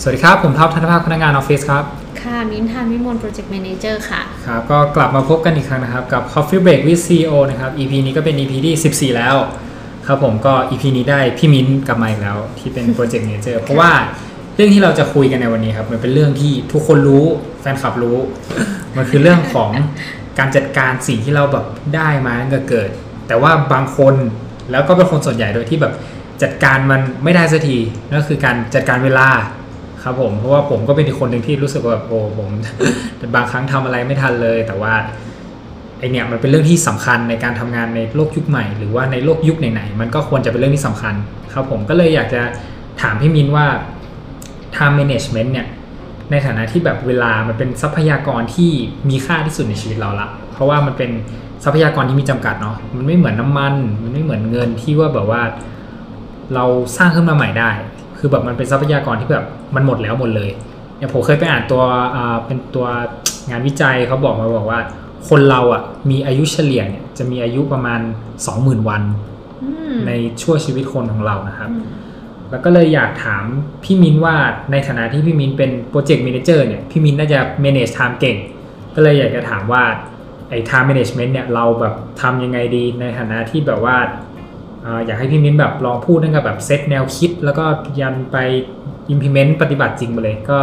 สวัสดีครับ ผมท็อปธนภาพพนักงานออฟฟิศครับ ค่ะมิ้นท์ทานวิมล project manager ค่ะ ครับ ก็กลับมาพบกันอีกครั้งนะครับ กับ Coffee Break with CEO นะครับ EP นี้ก็เป็น EP ที่ 14 แล้ว ครับผมก็ EP นี้ได้พี่มิ้นท์กลับมาอีกแล้ว ที่เป็นโปรเจกต์ a ม a เจอร์เพราะว่าเรื่องที่เราจะคุยกันในวันนี้ครับมันเป็นเรื่องที่ทุกคนรู้แฟนคลับรู้ มันคือเรื่องของการจัดการสิ่งที่เราแบบได้มาตั้งแต่เกิด แต่ว่าบางคนแล้วก็เป็นคนส่วนใหญ่โดยที่แบบจัดการมันไม่ได้สักทีนั่นก็คือการจัดการเวลา ครับผมเพราะว่าผมก็เป็นอีกคนหนึ่งที่รู้สึกว่าแบบโอ้ผมบางครั้งทำอะไรไม่ทันเลย แต่ว่าไอเนี่ยมันเป็นเรื่องที่สำคัญในการทำงานในโลกยุคใหม่ หรือว่าในโลกยุคไหนๆมันก็ควรจะเป็นเรื่องที่สำคัญครับผมก็เลยอยากจะถามพี่มินว่า time management เนี่ยในฐานะที่แบบเวลามันเป็นทรัพยากรที่มีค่าที่สุดในชีวิตเราละเพราะว่ามันเป็นทรัพยากรที่มีจำกัดเนาะมันไม่เหมือนน้ำมัน มันไม่เหมือนเงินที่ว่าแบบว่า เราสร้างขึ้นมาใหม่ได้ คือแบบมันเป็นทรัพยากรที่แบบมันหมดแล้วหมดเลยอย่างผมเคยไปอ่านตัวอ่าเป็นตัวงานวิจัยเขาบอกมาบอกว่า คนเราอะมีอายุเฉลี่ยเนี่ยจะมีอายุประมาณ 20,000 วันอืมในชั่วชีวิตคนของเรานะครับอืมแล้วก็เลยอยากถามพี่มินว่าในฐานะที่พี่มินเป็นโปรเจกต์ a ม a เจอร์เนี่ยพี่มินน่าจะ manage time เก่ง ก็เลยอยากจะถามว่าไอ้ time management เนี่ยเราแบบทำยังไงดีในฐานะที่แบบว่า อ่าอยากให้พี่มิ้นท์แบบลองพูดตั้งแต่แบบเซตแนวคิด แล้วก็ยันไป implement ปฏิบัติจริงไปเลย ก็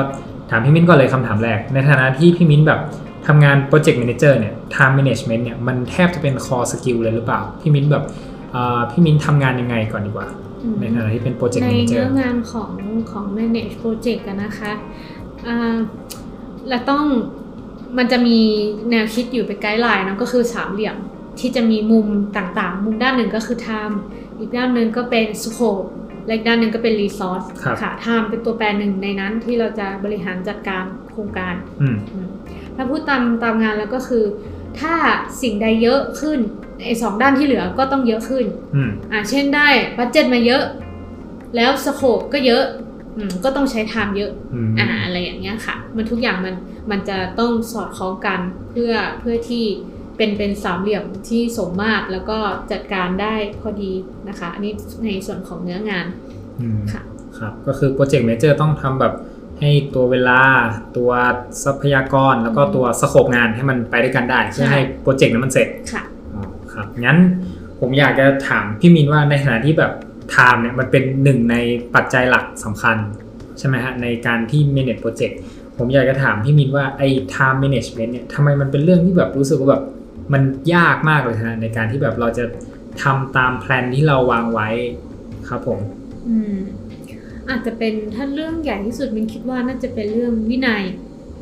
ถามพี่มิ้นท์ก่อนเลยคำถามแรก ในฐานะที่พี่มิ้นท์แบบทำงาน project manager เนี่ย time management เนี่ย มันแทบจะเป็น core skill เลยหรือเปล่า พี่มิ้นท์แบบอ่าพี่มิ้นท์ทำงานยังไงก่อนดีกว่าอืมในฐานะที่เป็น project manager ในแมเนเจอเนื้องานของของ manage project กันนะคะอ่าเราต้องมันจะมีแนวคิดอยู่เป็นไกด์ไลน์เนอะก็คือสามเหลี่ยม ที่จะมีมุมต่างๆ มุมด้านหนึ่งก็คือ time อีกด้านหนึ่งก็เป็น scope และอีกด้านหนึ่งก็เป็น resource ครับค่ะ time เป็นตัวแปรหนึ่งในนั้นที่เราจะบริหารจัดการโครงการอืมอืมถ้าพูดตามตามงานแล้วก็คือ ถ้าสิ่งใดเยอะขึ้นไอ้สองด้านที่เหลือก็ต้องเยอะขึ้นอืมอ่าเช่นได้ budget มาเยอะ แล้ว scope ก็เยอะอืมก็ต้องใช้ time เยอะอืมอ่าอะไรอย่างเงี้ยค่ะ มันทุกอย่างมันมันจะต้องสอดคล้องกันเพื่อเพื่อที่ เป็นเป็นสามเหลี่ยมที่สมมาตรแล้วก็จัดการได้พอดีนะคะ อันนี้ในส่วนของเนื้องานอืมค่ะครับก็คือ project manager ต้องทำแบบให้ตัวเวลาตัวทรัพยากรแล้วก็ตัว scope งานให้มันไปด้วยกันได้เพื่อให้โปรเจกต์นั้นมันเสร็จค่ะอ๋อครับงั้นผมอยากจะถามพี่มินว่าในฐานะที่แบบ time เนี่ยมันเป็นหนึ่งในปัจจัยหลักสำคัญใช่ไหมฮะในการที่ manage project ผมอยากจะถามพี่มินว่าไอ้ time management เนี่ยทำไมมันเป็นเรื่องที่แบบรู้สึกว่าแบบ มันยากมากเลยฮะในการที่แบบเราจะทำตามแพลนที่เราวางไว้ครับผม อืมอาจจะเป็นถ้าเรื่องใหญ่ที่สุดมินคิดว่าน่าจะเป็นเรื่องวินัย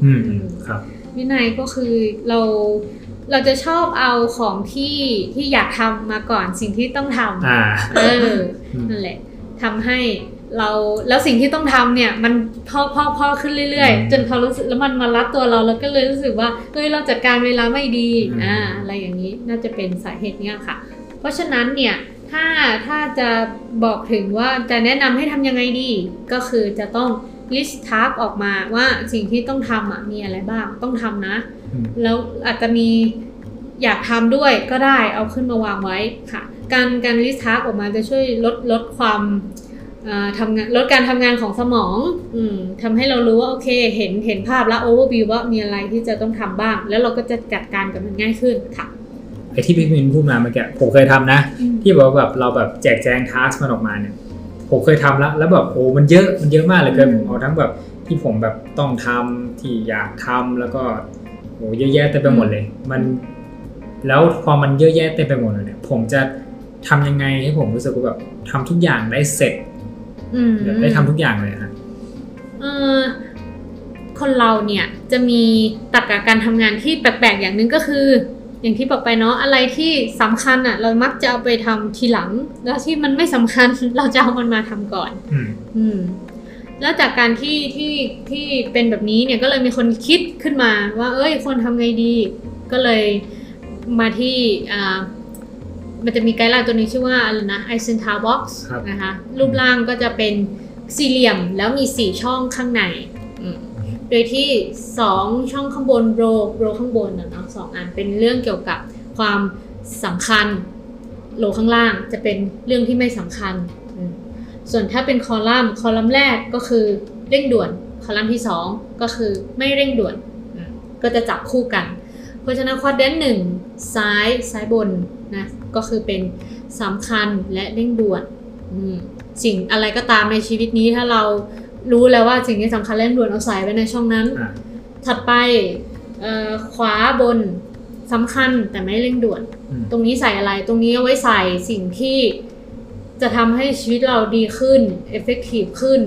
อืมครับ วินัยก็คือเราเราจะชอบเอาของที่ที่อยากทำมาก่อนสิ่งที่ต้องทำอ่าเอออืมนั่นแหละทำให้ เราแล้วสิ่งที่ต้องทำเนี่ย มันพอพอพอขึ้นเรื่อยอืมๆจนเขารู้สึกแล้วมันมารัดตัวเราแล้วก็เลยรู้สึกว่าเฮ้ยเราจัดการเวลาไม่ดีอืมอ่าอะไรอย่างนี้น่าจะเป็นสาเหตุเนี้ยค่ะ เพราะฉะนั้นเนี่ยถ้าถ้าจะบอกถึงว่าจะแนะนำให้ทำยังไงดี ก็คือจะต้อง list task ออกมาว่าสิ่งที่ต้องทำอะมีอะไรบ้างต้องทำนะอืมแล้วอาจจะมีอยากทำด้วยก็ได้เอาขึ้นมาวางไว้ค่ะ การการ list task ออกมาจะช่วยลดลดความเอ่อ ทำงานลดการทำงานของสมองอืมทำให้เรารู้ว่าโอเค เห็นเห็นภาพแล้ว overview ว่ามีอะไรที่จะต้องทำบ้าง แล้วเราก็จะจัดการกับมันง่ายขึ้นค่ะไอที่พี่มินพูดมาเมื่อกี้ผมเคยทำนะอืมที่บอกว่าแบบเราแบบแจกแจงทัสมันออกมาเนี่ยผมเคยทำแล้ว แล้วแบบโอ้มันเยอะมันเยอะมากเลยเกินผมเอาทั้งแบบที่ผมแบบต้องทำที่อยากทำแล้วก็โอ้เยอะแยะเต็มไปหมดเลย มันแล้วพอมันเยอะแยะเต็มไปหมดเลยเนี่ยผมจะทำยังไงให้ผมรู้สึกว่าแบบทำทุกอย่างได้เสร็จอืม แบบได้ทำทุกอย่างเลยฮะเออคนเราเนี่ยจะมีตรรกะการทำงานที่แปลกๆอย่างหนึ่งก็คือ อย่างที่บอกไปเนาะอะไรที่สำคัญอะ เรามักจะเอาไปทำทีหลัง แล้วที่มันไม่สำคัญเราจะเอามันมาทำก่อนอืมอืมแล้วจากการที่ที่ที่เป็นแบบนี้เนี่ยก็เลยมีคนคิดขึ้นมาว่า เอ้ยควรทำไงดี ก็เลยมาที่อ่า มันจะมีไกด์ไลน์ตัวนี้ชื่อว่าอะไรนะ Eisenhower Box ครับนะคะรูปร่างก็จะเป็นสี่เหลี่ยมแล้วมีสี่ช่องข้างในอืมโดยที่สองช่องข้างบนโรโรข้างบนนะเนาะสองอันเป็นเรื่องเกี่ยวกับความสำคัญโลข้างล่างจะเป็นเรื่องที่ไม่สำคัญอืมส่วนถ้าเป็นคอลัมน์คอลัมน์แรกก็คือเร่งด่วน คอลัมน์ที่สองก็คือไม่เร่งด่วนอืมก็จะจับคู่กัน เพราะฉะนั้นควอดเดนหนึ่งซ้ายซ้ายบน นะก็คือเป็นสำคัญและเร่งด่วนอืมสิ่งอะไรก็ตามในชีวิตนี้ถ้าเรารู้แล้วว่าสิ่งที่สำคัญและเร่งด่วนเอาใส่ไว้ในช่องนั้นอ่าถัดไปเอ่อขวาบนสำคัญแต่ไม่เร่งด่วนอืมตรงนี้ใส่อะไรตรงนี้เอาไว้ใส่สิ่งที่จะทำให้ชีวิตเราดีขึ้น effective ขึ้น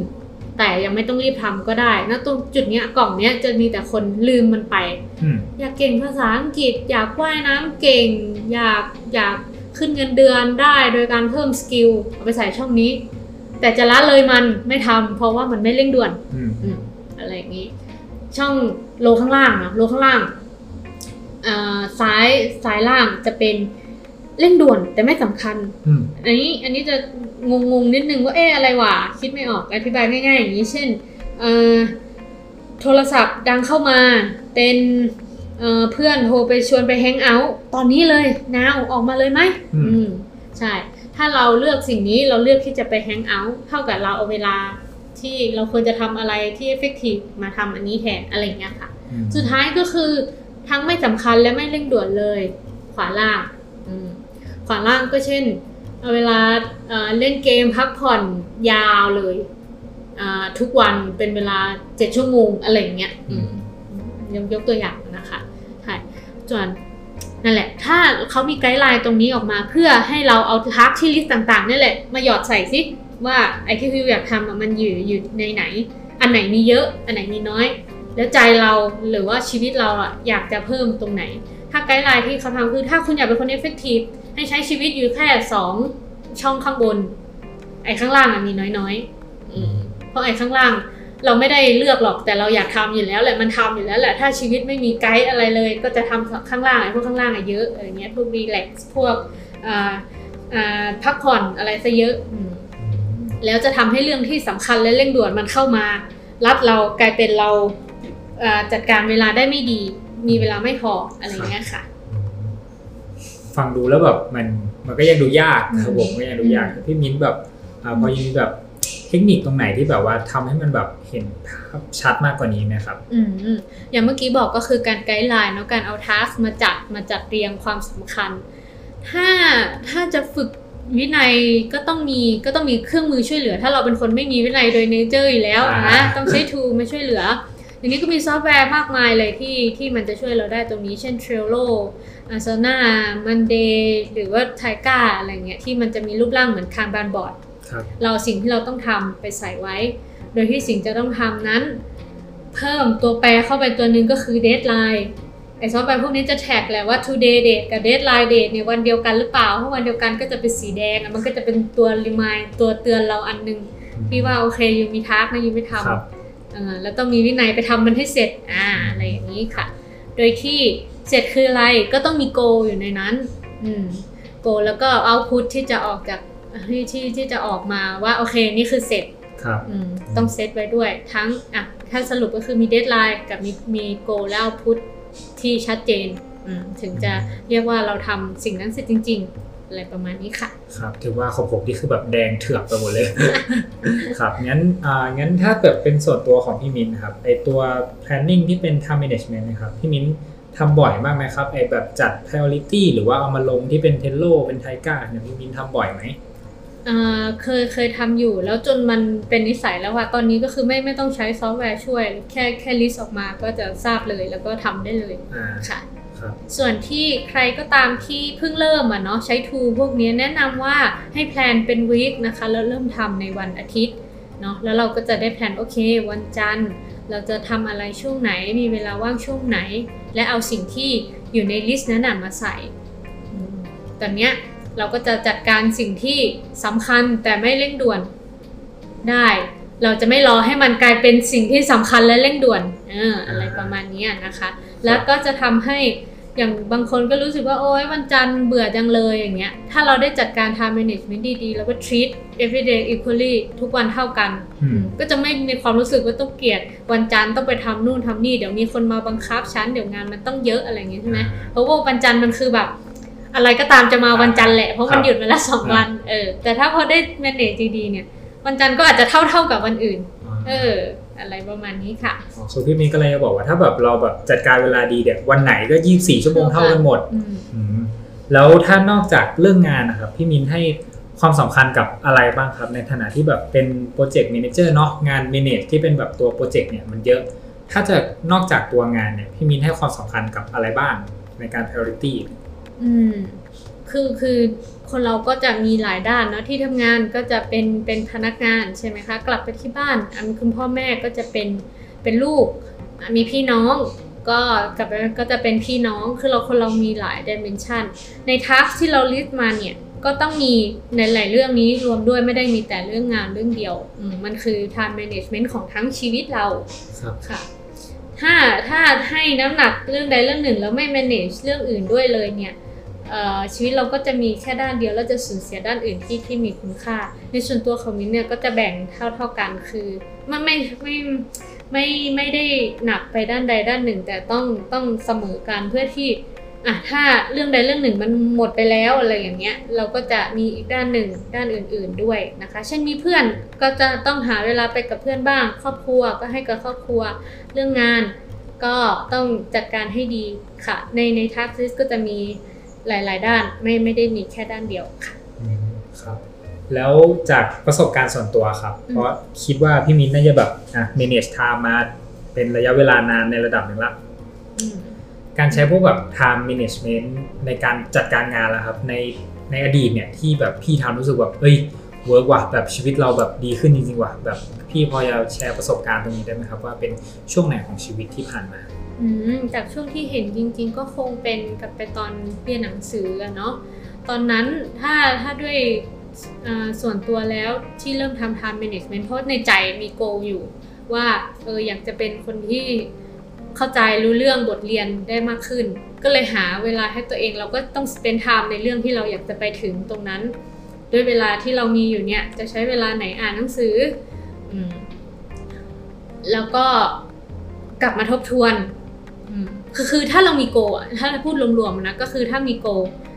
แต่ยังไม่ต้องรีบทำก็ได้นะตรงจุดเนี้ยกล่องเนี้ยจะมีแต่คนลืมมันไปอืมอยากเก่งภาษาอังกฤษ อยากว่ายน้ำเก่ง อยากอยากขึ้นเงินเดือนได้โดยการเพิ่ม skill เอาไปใส่ช่องนี้ แต่จะละเลยมันไม่ทำเพราะว่ามันไม่เร่งด่วนอืมอืมอะไรอย่างนี้ ช่องโลข้างล่างนะโลข้างล่างอ่าซ้ายซ้ายล่างจะเป็น เร่งด่วนแต่ไม่สำคัญอืมอันนี้อันนี้จะงงงๆนิดนึงว่าเอ๊ะอะไรวะคิดไม่ออกอธิบายง่ายๆอย่างนี้ เช่นเอ่อโทรศัพท์ดังเข้ามาเป็นเอ่อเพื่อนโทรไปชวนไปแฮงเอาท์ตอนนี้เลยนาวออกมาเลยไหมอืมอืมใช่ ถ้าเราเลือกสิ่งนี้เราเลือกที่จะไปแฮงเอาท์เท่ากับเราเอาเวลาที่เราควรจะทำอะไรที่ effective มาทำอันนี้แทนอะไรอย่างเงี้ยค่ะอืมสุดท้ายก็คือทั้งไม่สำคัญและไม่เร่งด่วนเลย ขวาล่างอืม ขวาล่างก็เช่นเอาเวลาเอ่อเล่นเกมพักผ่อนยาวเลยอ่าทุกวันเป็นเวลาเจ็ดชั่วโมงอะไรอย่างเงี้ยอืมยกยกตัวอย่างนะคะใช่ส่วนนั่นแหละ ถ้าเขามี guideline ตรงนี้ออกมา เพื่อให้เราเอา task ที่ list ต่างๆนี่แหละ มาหยอดใส่ซิว่าไอ้ที่พี่อยากทำอะมันอยู่อยู่ในไหน อันไหนมีเยอะ อันไหนมีน้อย แล้วใจเราหรือว่าชีวิตเราอะอยากจะเพิ่มตรงไหน ถ้า guideline ที่เขาทำคือถ้าคุณอยากเป็นคน effective ให้ใช้ชีวิตอยู่แค่สองช่องข้างบน ไอ้ข้างล่างอะมีน้อยๆอืมเพราะไอ้ข้างล่างเราไม่ได้เลือกหรอกแต่เราอยากทำอยู่แล้วแหละมันทำอยู่แล้วแหละถ้าชีวิตไม่มีไกด์อะไรเลย ก็จะทำข้างล่างไอ้พวกข้างล่างอะเยอะอะไรเงี้ยพวกรีแลกซ์พวกอ่าอ่าพักผ่อนอะไรซะเยอะอืมแล้วจะทำให้เรื่องที่สำคัญและเร่งด่วนมันเข้ามา รัดเรากลายเป็นเราเอ่อจัดการเวลาได้ไม่ดี มีเวลาไม่พออะไรอย่างเงี้ยค่ะ ฟังดูแล้วแบบมันมันก็ยังดูยากครับอืมผมก็ยังดูยากพี่มิ้นแบบอ่าพอยังมีแบบเทคนิคตรงไหนที่แบบว่าทำให้มันแบบเห็นภาพชัดมากกว่านี้ไหมครับอืมอืมอย่างเมื่อกี้บอกก็คือการ guideline เนาะการเอา task มาจัดมาจัดเรียงความสำคัญ ถ้าถ้าจะฝึกวินัยก็ต้องมีก็ต้องมีเครื่องมือช่วยเหลือ ถ้าเราเป็นคนไม่มีวินัยโดย nature อยู่แล้วอ่านะต้องใช้ tool มาช่วยเหลืออย่างนี้ก็มีซอฟต์แวร์มากมายเลยที่ที่มันจะช่วยเราได้ตรงนี้ เช่น Trello Asana Monday หรือว่า Taiga อะไรเงี้ยที่มันจะมีรูปร่างเหมือน Kanban board ครับเราสิ่งที่เราต้องทำไปใส่ไว้ โดยที่สิ่งจะต้องทำนั้น เพิ่มตัวแปรเข้าไปตัวหนึ่งก็คือ deadline ไอ้ซอฟต์แวร์พวกนี้จะ tag แหละว่า today date กับ deadline date เนี่ยวันเดียวกันหรือเปล่าถ้าวันเดียวกันก็จะเป็นสีแดงอะมันก็จะเป็นตัว remind ตัวเตือนเราอันหนึงที่ว่าโอเค you มี task นะ you ไม่ทำครับเออแล้วต้องมีวินัยไปทำมันให้เสร็จอ่าอะไรอย่างนี้ค่ะ โดยที่ เสร็จคืออะไรก็ต้องมี goal อยู่ในนั้นอืม goal แล้วก็ output ที่จะออกจากที่ที่ที่จะออกมาว่าโอเคนี่คือเสร็จครับอืมต้องเซตไว้ด้วยทั้งอะถ้าสรุปก็คือมีเดทไลน์กับมีมีโกแล้วพุทที่ชัดเจนอืมถึงจะเรียกว่าเราทำสิ่งนั้นเสร็จจริง ๆ อะไรประมาณนี้ค่ะ ครับ ถือว่าของผมนี่คือแบบแดงเถือกไปหมดเลย ครับ งั้นอ่างั้นถ้าเกิดเป็นส่วนตัวของพี่มิ้นครับไอตัว planning ที่เป็น time management นะครับพี่มิ้น ทำบ่อยมากไหมครับไอแบบจัด priority หรือว่าเอามาลงที่เป็น Trello เป็น Taiga เนี่ยพี่มิ้นทำบ่อยไหมอ่าเคยเคยทำอยู่แล้วจนมันเป็นนิสัยแล้วว่าตอนนี้ก็คือไม่ไม่ต้องใช้ซอฟต์แวร์ช่วย แค่แค่ list ออกมาก็จะทราบเลยแล้วก็ทำได้เลยอ่าค่ะครับส่วนที่ใครก็ตามที่เพิ่งเริ่มอะเนาะใช้ tool พวกนี้แนะนำว่าให้ plan เป็น week นะคะแล้วเริ่มทำในวันอาทิตย์เนาะแล้วเราก็จะได้ plan โอเค วันจันทร์ เราจะทำอะไรช่วงไหนมีเวลาว่างช่วงไหน และเอาสิ่งที่อยู่ใน list นั้นมาใส่ ตอนนี้เราก็จะจัดการสิ่งที่สำคัญแต่ไม่เร่งด่วนได้ เราจะไม่รอให้มันกลายเป็นสิ่งที่สำคัญและเร่งด่วนเอออะไรประมาณนี้นะคะ แล้วก็จะทำให้ อย่างบางคนก็รู้สึกว่าโอ๊ยวันจันทร์เบื่อจังเลยอย่างเงี้ย ถ้าเราได้จัดการ time management ดีๆ แล้วก็ treat everyday equally ทุกวันเท่ากันอืมก็จะไม่มีความรู้สึกว่าต้องเกลียด วันจันทร์ต้องไปทำนู่นทำนี่ เดี๋ยวมีคนมาบังคับฉัน เดี๋ยวงานมันต้องเยอะอะไรอย่างเงี้ยใช่ไหมเพราะว่าวันจันทร์มันคือแบบอะไรก็ตามจะมาวันจันทร์แหละ เพราะมันหยุดมาแล้วสองวัน เออ แต่ถ้าพอได้ manage ดีๆเนี่ย วันจันทร์ก็อาจจะเท่าๆกับวันอื่น เออ อะไรประมาณนี้ค่ะอ๋อคือพี่มิ้นก็เลยจะบอกว่าถ้าแบบเราแบบจัดการเวลาดีเดี๋ยววันไหนก็ 24 ชั่วโมงเท่ากันหมดอืมอืมแล้วถ้านอกจากเรื่องงานนะครับ พี่มิ้นให้ความสำคัญกับอะไรบ้างครับ ในฐานะที่แบบเป็นโปรเจกต์ a ม a เจอร์เนาะงาน manage ที่เป็นแบบตัวโปรเจกต์เนี่ยมันเยอะ ถ้าจะนอกจากตัวงานเนี่ยพี่มิ้นให้ความสำคัญกับอะไรบ้างในการ priority อืม คือคือคนเราก็จะมีหลายด้านเนาะที่ทำงานก็จะเป็นเป็นพนักงานใช่ไหมคะ กลับไปที่บ้านอันคุณพ่อแม่ก็จะเป็นเป็นลูกอะมีพี่น้องก็กลับไปก็จะเป็นพี่น้องคือเราคนเรามีหลายดิเมนชันในทักที่เราลิสต์มาเนี่ยก็ต้องมีในหลายเรื่องนี้รวมด้วยไม่ได้มีแต่เรื่องงานเรื่องเดียวอืมมันคือ time management ของทั้งชีวิตเราครับค่ะถ้าถ้าให้น้ำหนักเรื่องใดเรื่องหนึ่งแล้วไม่ manage เรื่องอื่นด้วยเลยเนี่ยเอ่อ ชีวิตเราก็จะมีแค่ด้านเดียวแล้วจะสูญเสียด้านอื่นที่ที่มีคุณค่า ในส่วนตัวของมิ้นเนี่ยก็จะแบ่งเท่าเท่ากันคือมันไม่ไม่ไม่ไม่ได้หนักไปด้านใดด้านหนึ่ง แต่ต้องต้องเสมอกันเพื่อที่อะถ้าเรื่องใดเรื่องหนึ่งมันหมดไปแล้วอะไรอย่างเงี้ยเราก็จะมีอีกด้านหนึ่งด้านอื่น ๆด้วยนะคะ เช่นมีเพื่อนก็จะต้องหาเวลาไปกับเพื่อนบ้าง ครอบครัวก็ให้กับครอบครัวเรื่องงาน ก็ต้องจัดการให้ดีค่ะ ในในทักซิสก็จะมี หลาย ๆ ด้านไม่ไม่ได้มีแค่ด้านเดียวค่ะอืมครับ แล้วจากประสบการณ์ส่วนตัวครับอืมเพราะคิดว่าพี่มิ้นน่าจะแบบอะ manage time มาเป็นระยะเวลานานในระดับหนึ่งละอืมการใช้พวกแบบ time management ในการจัดการงานแล้วครับ ในในอดีตเนี่ยที่แบบพี่ทำรู้สึกแบบเฮ้ยเวิร์กว่ะแบบชีวิตเราแบบดีขึ้นจริงๆว่ะแบบพี่พอจะแชร์ประสบการณ์ตรงนี้ได้ไหมครับ ว่าเป็นช่วงไหนของชีวิตที่ผ่านมาอืม จากช่วงที่เห็นจริง ๆ ก็คงเป็นกับไปตอนเรียนหนังสือเนาะตอนนั้นถ้าถ้าด้วยส่วนตัวแล้วที่เริ่มทำ time management เพราะในใจมีโกอยู่ ว่าเอออยากจะเป็นคนที่เข้าใจรู้เรื่องบทเรียนได้มากขึ้น ก็เลยหาเวลาให้ตัวเองเราก็ต้อง spend time ในเรื่องที่เราอยากจะไปถึงตรงนั้น ด้วยเวลาที่เรามีอยู่เนี่ยจะใช้เวลาไหนอ่านหนังสืออแล้วก็กลับมาทบทวน คือคือถ้าเรามีโกอะถ้าพูดรวมๆนะก็คือถ้ามีโก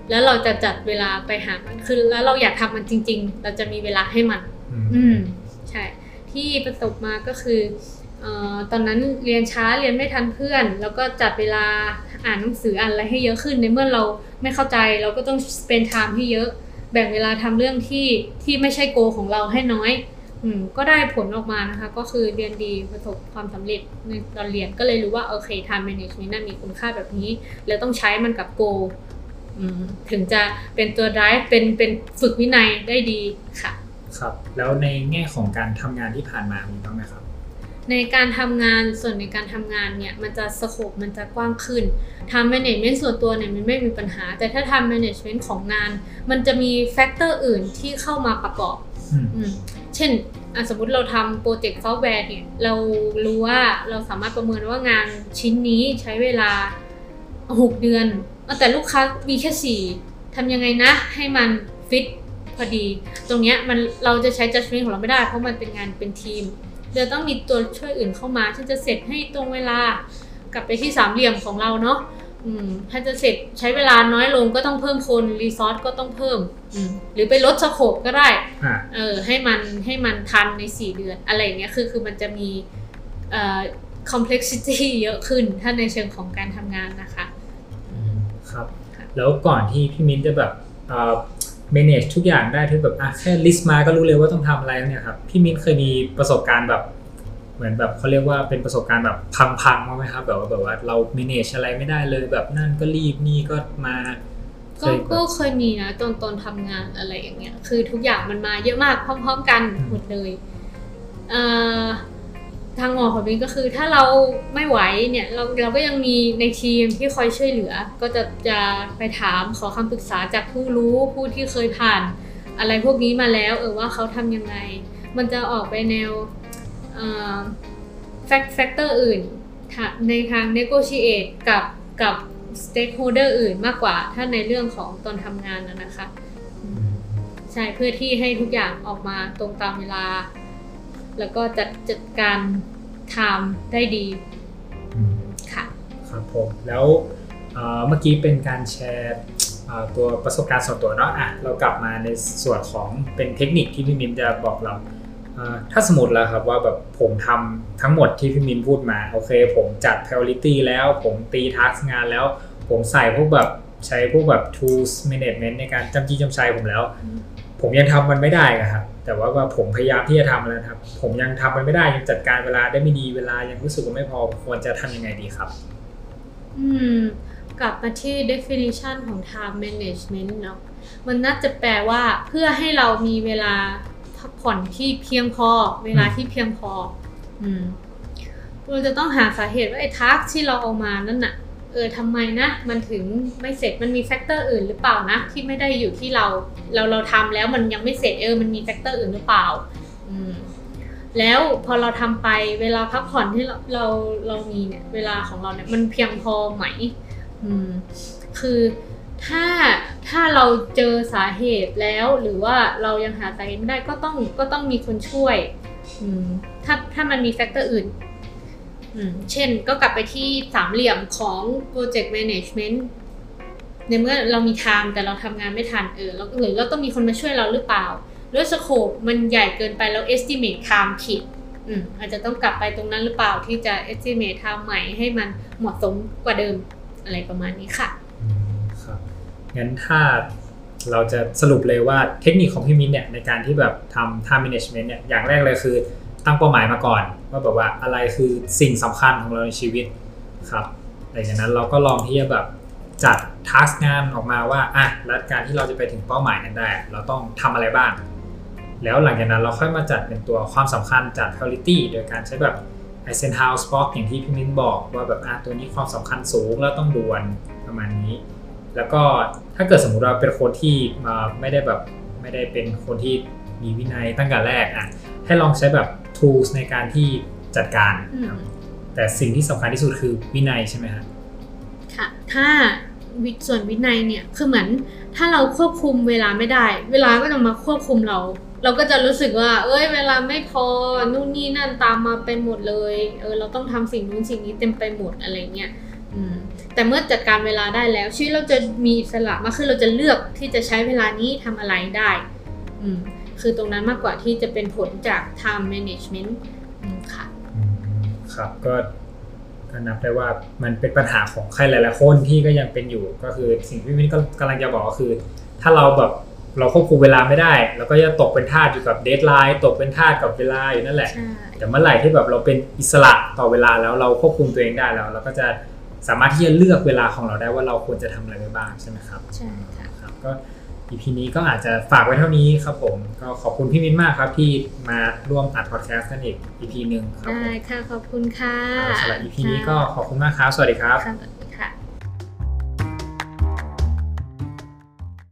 แล้วเราจะจัดเวลาไปหามันคือแล้วเราอยากทำมันจริง ๆ เราจะมีเวลาให้มัน อืมใช่ ที่ประสบมาก็คือเอ่อตอนนั้นเรียนช้าเรียนไม่ทันเพื่อน แล้วก็จัดเวลาอ่านหนังสืออ่านอะไรให้เยอะขึ้นในเมื่อเราไม่เข้าใจเราก็ต้อง spend time ให้เยอะ แบ่งเวลาทำเรื่องที่ที่ไม่ใช่โกของเราให้น้อยอืม ก็ได้ผลออกมานะคะ ก็คือเรียนดีประสบความสำเร็จในตอนเรียนก็เลยรู้ว่าโอเค time management น่ะมีคุณค่าแบบนี้ แล้วต้องใช้มันกับโกอืมถึงจะเป็นตัว drive เป็นเป็นฝึกวินัยได้ดีค่ะ ครับ แล้วในแง่ของการทำงานที่ผ่านมามีบ้างไหมครับ ในการทำงานส่วนในการทำงานเนี่ยมันจะสโคปมันจะกว้างขึ้นทำ management ส่วนตัวเนี่ยมันไม่มีปัญหา แต่ถ้าทำ management ของงาน มันจะมี factor อื่นที่เข้ามาประกอบอืมอืม เช่นสมมติเราทำโปรเจกต์ซอฟต์แวร์เนี่ยเรารู้ว่าเราสามารถประเมินว่างานชิ้นนี้ใช้เวลา 6 เดือน แต่ลูกค้ามีแค่ 4ทำยังไงนะ ให้มันฟิตพอดี ตรงเนี้ยมันเราจะใช้ judgment ของเราไม่ได้ เพราะมันเป็นงานเป็นทีมเราต้องมีตัวช่วยอื่นเข้ามาที่จะเสร็จให้ตรงเวลากลับไปที่สามเหลี่ยมของเราเนาะ ถ้าจะเสร็จใช้เวลาน้อยลงก็ต้องเพิ่มคนรีซอสก็ต้องเพิ่มอืมหรือไปลดสโคปก็ได้อ่าเออให้มันให้มันทันใน 4 เดือนอะไรอย่างเงี้ยคือคือมันจะมีเอ่อ complexity เยอะขึ้นถ้าในเชิงของการทำงานนะคะครับค่ะแล้วก่อนที่พี่มิ้นจะแบบเอ่อ manage ทุกอย่างได้ที่แบบอะแค่ list มาก็รู้เลยว่าต้องทำอะไรแล้วเนี่ยครับ พี่มิ้นเคยมีประสบการณ์แบบ เหมือนแบบเขาเรียกว่าเป็นประสบการณ์แบบพังๆมางไหมครับแบบว่าแบบว่าเรา manage อะไรไม่ได้เลยแบบนั่นก็รีบนี่ก็มาเคก็ยแบบก็เคยมีนะตอนตอนทำงานอะไรอย่างเงี้ย คือทุกอย่างมันมาเยอะมากพร้อม ๆ กันอืมหมดเลยเอ่อทางออกของนี้ก็คือถ้าเราไม่ไหวเนี่ยเราเราก็ยังมีในทีมที่คอยช่วยเหลือ ก็จะจะไปถามขอคำปรึกษาจากผู้รู้ผู้ที่เคยผ่าน อะไรพวกนี้มาแล้ว เออว่าเขาทำยังไง มันจะออกไปแนว factor อื่นในทาง negotiate กับกับ stakeholder อื่นมากกว่าถ้าในเรื่องของตอนทำงานนะนะคะ ใช่เพื่อที่ให้ทุกอย่างออกมาตรงตามเวลา แล้วก็จัดจัดการ time ได้ดีค่ะครับผมแล้วเมื่อกี้เป็นการแชร์ตัวประสบการณ์ส่วนตัวเนาะอะเรากลับมาในส่วนของเป็นเทคนิคที่พี่มิมจะบอกเรา ถ้าสมมติแล้วครับว่าแบบผมทำทั้งหมดที่พี่มินพูดมาโอเค ผมจัด priority แล้วผมตีทักงานแล้ว ผมใส่พวกแบบใช้พวกแบบ tools management ในการจำจี้จำชัยผมแล้ว ผมยังทำมันไม่ได้ครับแต่ว่าว่าผมพยายามที่จะทำแล้วครับ ผมยังทำมันไม่ได้ยังจัดการเวลาได้ไม่ดีเวลายังรู้สึกว่าไม่พอควรจะทำยังไงดีครับ อืมกลับมาที่ definition ของ time management เนาะมันน่าจะแปลว่าเพื่อให้เรามีเวลา พักผ่อนที่เพียงพอ เวลาที่เพียงพอ อืมเราจะต้องหาสาเหตุว่าไอ้ task ที่เราเอามานั่นน่ะ เออทำไมนะ มันถึงไม่เสร็จมันมี factor อื่นหรือเปล่านะ ที่ไม่ได้อยู่ที่เรา เราเราทำแล้วมันยังไม่เสร็จเออมันมี factor อื่นหรือเปล่า อืมแล้วพอเราทำไปเวลาพักผ่อนที่เราเราเรามีเนี่ย เวลาของเราเนี่ยมันเพียงพอไหม อืม คือถ้า ถ้าเราเจอสาเหตุแล้ว หรือว่าเรายังหาสาเหตุไม่ได้ก็ต้องก็ต้องมีคนช่วย อืมถ้าถ้ามันมีแฟกเตอร์อื่นเช่นก็กลับไปที่สามเหลี่ยมของ Project Management ในเมื่อเรามี time แต่เราทำงานไม่ทันเออแล้วหรือเราต้องมีคนมาช่วยเราหรือเปล่า หรือสโคปมันใหญ่เกินไปแล้ว estimate time ผิดอืมอาจจะต้องกลับไปตรงนั้นหรือเปล่าที่จะ estimate time ใหม่ให้มันเหมาะสมกว่าเดิมอะไรประมาณนี้ค่ะ งั้นถ้าเราจะสรุปเลยว่าเทคนิคของพี่มิ้นเนี่ยในการที่แบบทำ time management เนี่ยอย่างแรกเลยคือตั้งเป้าหมายมาก่อน ว่าแบบว่าอะไรคือสิ่งสำคัญของเราในชีวิตครับหลังจากนั้นเราก็ลองที่จะแบบจัดทัสงานออกมาว่าอะแล้วการที่เราจะไปถึงเป้าหมายนั้นได้ เราต้องทำอะไรบ้าง แล้วหลังจากนั้นเราค่อยมาจัดเป็นตัวความสำคัญจัด priority โดยการใช้แบบ Eisenhower Spock อย่างที่พี่มิ้นบอกว่าแบบอะตัวนี้ความสำคัญสูงแล้วต้องด่วนประมาณนี้ แล้วก็ถ้าเกิดสมมุติเราเป็นคนที่มาไม่ได้แบบไม่ได้เป็นคนที่มีวินัยตั้งแต่แรกอะให้ลองใช้แบบ tools ในการที่จัดการครับแต่สิ่งที่สำคัญที่สุดคือวินัยใช่ไหมครับค่ะถ้าวิส่วนวินัยเนี่ยคือเหมือนถ้าเราควบคุมเวลาไม่ได้ เวลาก็จะมาควบคุมเรา เราก็จะรู้สึกว่า เอ้ย เวลาไม่พอนู่นนี่นั่นตามมาเป็นหมดเลย เออเราต้องทำสิ่งนู้นสิ่งนี้เต็มไปหมดอะไรเงี้ยอืม แต่เมื่อจัดการเวลาได้แล้วชีวิตเราจะมีอิสระมากขึ้นเราจะเลือกที่จะใช้เวลานี้ทำอะไรได้อืมคือตรงนั้นมากกว่าที่จะเป็นผลจาก time management อืมค่ะอืมครับก็ก็นับได้ว่ามันเป็นปัญหาของใครหลายๆคนที่ก็ยังเป็นอยู่ก็คือสิ่งที่พี่มิ้นก็กำลังจะบอกก็คือ ถ้าเราแบบเราควบคุมเวลาไม่ได้เราก็จะตกเป็นทาสอยู่กับ deadline ตกเป็นทาสกับเวลาอยู่นั่นแหละใช่แต่เมื่อไหร่ที่แบบเราเป็นอิสระต่อเวลาแล้วเราควบคุมตัวเองได้แล้ว เราก็จะ สามารถที่จะเลือกเวลาของเราได้ว่าเราควรจะทำอะไรไปบ้างใช่ไหมครับใช่ค่ะครับก็ EP นี้ก็อาจจะฝากไว้เท่านี้ครับผม ก็ขอบคุณพี่มิ้นมากครับ ที่มาร่วมอัดพอดแคสต์กันอีก EP หนึ่งครับผได้มค่ะขอบคุณค่ะสำหรับ EP นี้ก็ขอบคุณมากครับ สวัสดีครับค่ะ